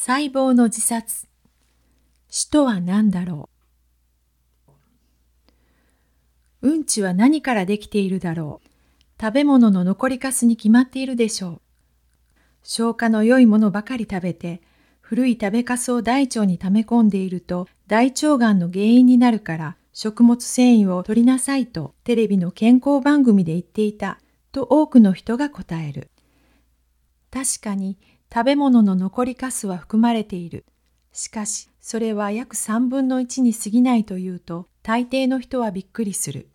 細胞の自殺。死とは何だろう。うんちは何からできているだろう。食べ物の残りかすに決まっているでしょう。消化の良いものばかり食べて古い食べかすを大腸に溜め込んでいると大腸がんの原因になるから食物繊維を取りなさいとテレビの健康番組で言っていたと多くの人が答える。確かに食べ物の残りかすは含まれている。しかし、それは約3分の1に過ぎないというと、大抵の人はびっくりする。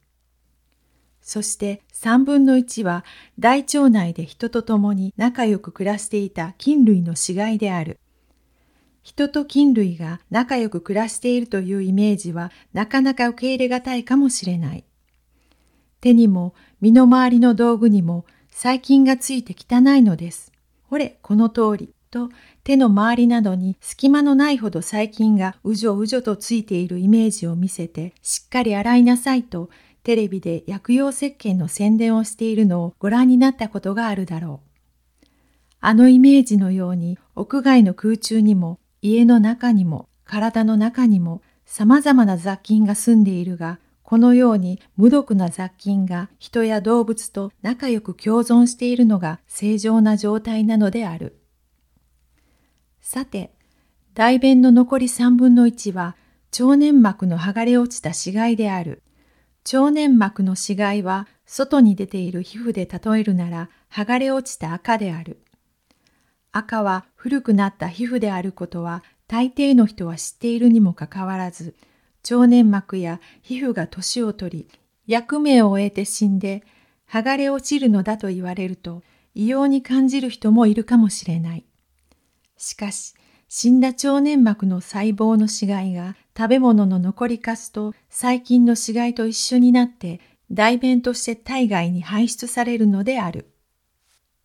そして3分の1は大腸内で人と共に仲良く暮らしていた菌類の死骸である。人と菌類が仲良く暮らしているというイメージはなかなか受け入れがたいかもしれない。手にも身の回りの道具にも細菌がついて汚いのです。ほれ、この通り。と手の周りなどに隙間のないほど細菌がうじょうじょとついているイメージを見せてしっかり洗いなさいとテレビで薬用石鹸の宣伝をしているのをご覧になったことがあるだろう。あのイメージのように屋外の空中にも家の中にも体の中にも様々な雑菌が住んでいるがこのように無毒な雑菌が人や動物と仲良く共存しているのが正常な状態なのである。さて、大便の残り3分の1は腸粘膜の剥がれ落ちた死骸である。腸粘膜の死骸は外に出ている皮膚で例えるなら剥がれ落ちた赤である。赤は古くなった皮膚であることは大抵の人は知っているにもかかわらず、腸粘膜や皮膚が年を取り、役目を終えて死んで、剥がれ落ちるのだと言われると、異様に感じる人もいるかもしれない。しかし、死んだ腸粘膜の細胞の死骸が食べ物の残りかすと細菌の死骸と一緒になって大便として体外に排出されるのである。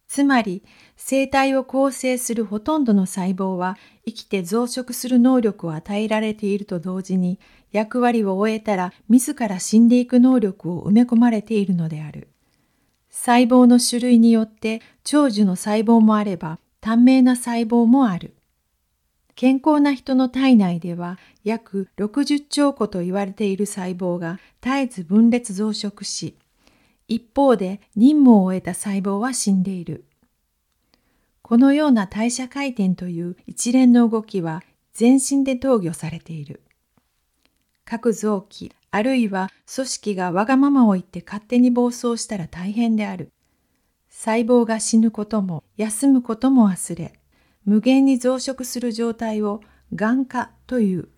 つまり、生体を構成するほとんどの細胞は生きて増殖する能力を与えられていると同時に役割を終えたら自ら死んでいく能力を埋め込まれているのである。細胞の種類によって長寿の細胞もあれば短命な細胞もある。健康な人の体内では約60兆個と言われている細胞が絶えず分裂増殖し、一方で任務を終えた細胞は死んでいる。このような代謝回転という一連の動きは全身で投与されている。各臓器、あるいは組織がわがままを言って勝手に暴走したら大変である。細胞が死ぬことも休むことも忘れ、無限に増殖する状態を眼化という。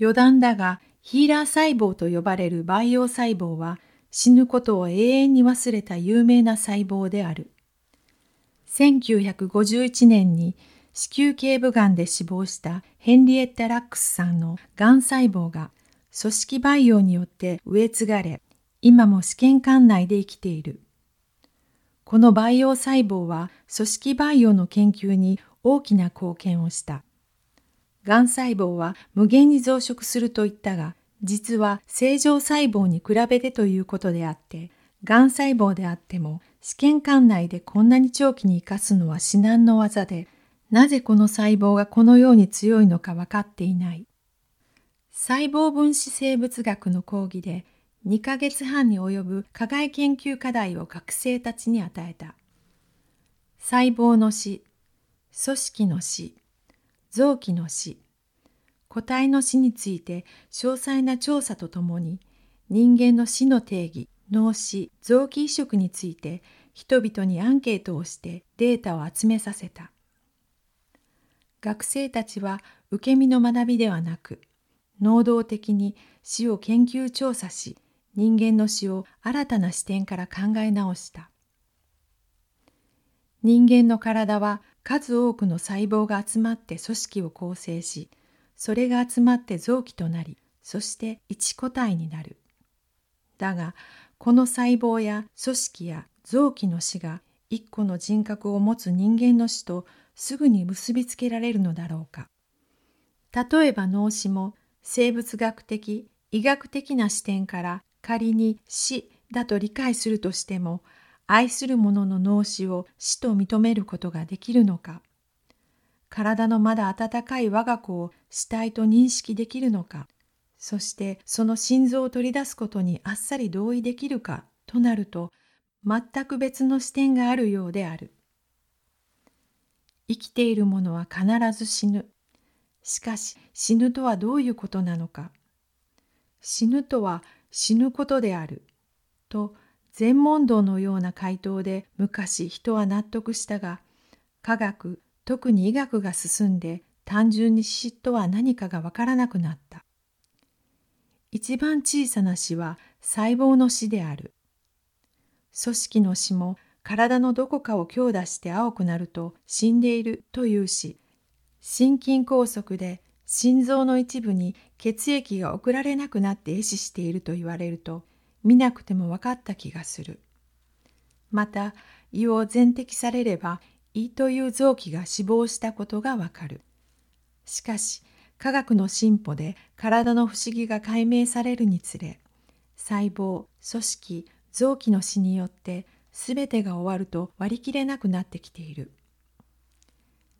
余談だが、ヒーラー細胞と呼ばれる培養細胞は死ぬことを永遠に忘れた有名な細胞である。1951年に子宮頸部がんで死亡したヘンリエッタ・ラックスさんのがん細胞が組織培養によって植え継がれ、今も試験管内で生きている。この培養細胞は組織培養の研究に大きな貢献をした。がん細胞は無限に増殖すると言ったが、実は正常細胞に比べてということであって、がん細胞であっても試験管内でこんなに長期に生かすのは至難の技で、なぜこの細胞がこのように強いのか分かっていない。細胞分子生物学の講義で2ヶ月半に及ぶ課外研究課題を学生たちに与えた。細胞の死、組織の死、臓器の死、個体の死について詳細な調査とともに人間の死の定義、脳死、臓器移植について人々にアンケートをしてデータを集めさせた。学生たちは受け身の学びではなく、能動的に死を研究調査し、人間の死を新たな視点から考え直した。人間の体は数多くの細胞が集まって組織を構成し、それが集まって臓器となり、そして一個体になる。だが、この細胞や組織や臓器の死が一個の人格を持つ人間の死とすぐに結びつけられるのだろうか。例えば脳死も生物学的、医学的な視点から仮に死だと理解するとしても、愛する者の脳死を死と認めることができるのか。体のまだ温かい我が子を死体と認識できるのか、そしてその心臓を取り出すことにあっさり同意できるかとなると、全く別の視点があるようである。生きている者は必ず死ぬ。しかし死ぬとはどういうことなのか。死ぬとは死ぬことである。と全問答のような回答で昔人は納得したが、科学、特に医学が進んで単純に死とは何かがわからなくなった。一番小さな死は細胞の死である。組織の死も体のどこかを強打して青くなると死んでいるというし、心筋梗塞で心臓の一部に血液が送られなくなって壊死していると言われると見なくても分かった気がする。また胃を全摘されれば胃という臓器が死亡したことがわかる。しかし科学の進歩で体の不思議が解明されるにつれ細胞組織臓器の死によって全てが終わると割り切れなくなってきている。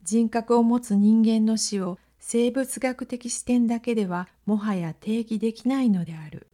人格を持つ人間の死を生物学的視点だけではもはや定義できないのである。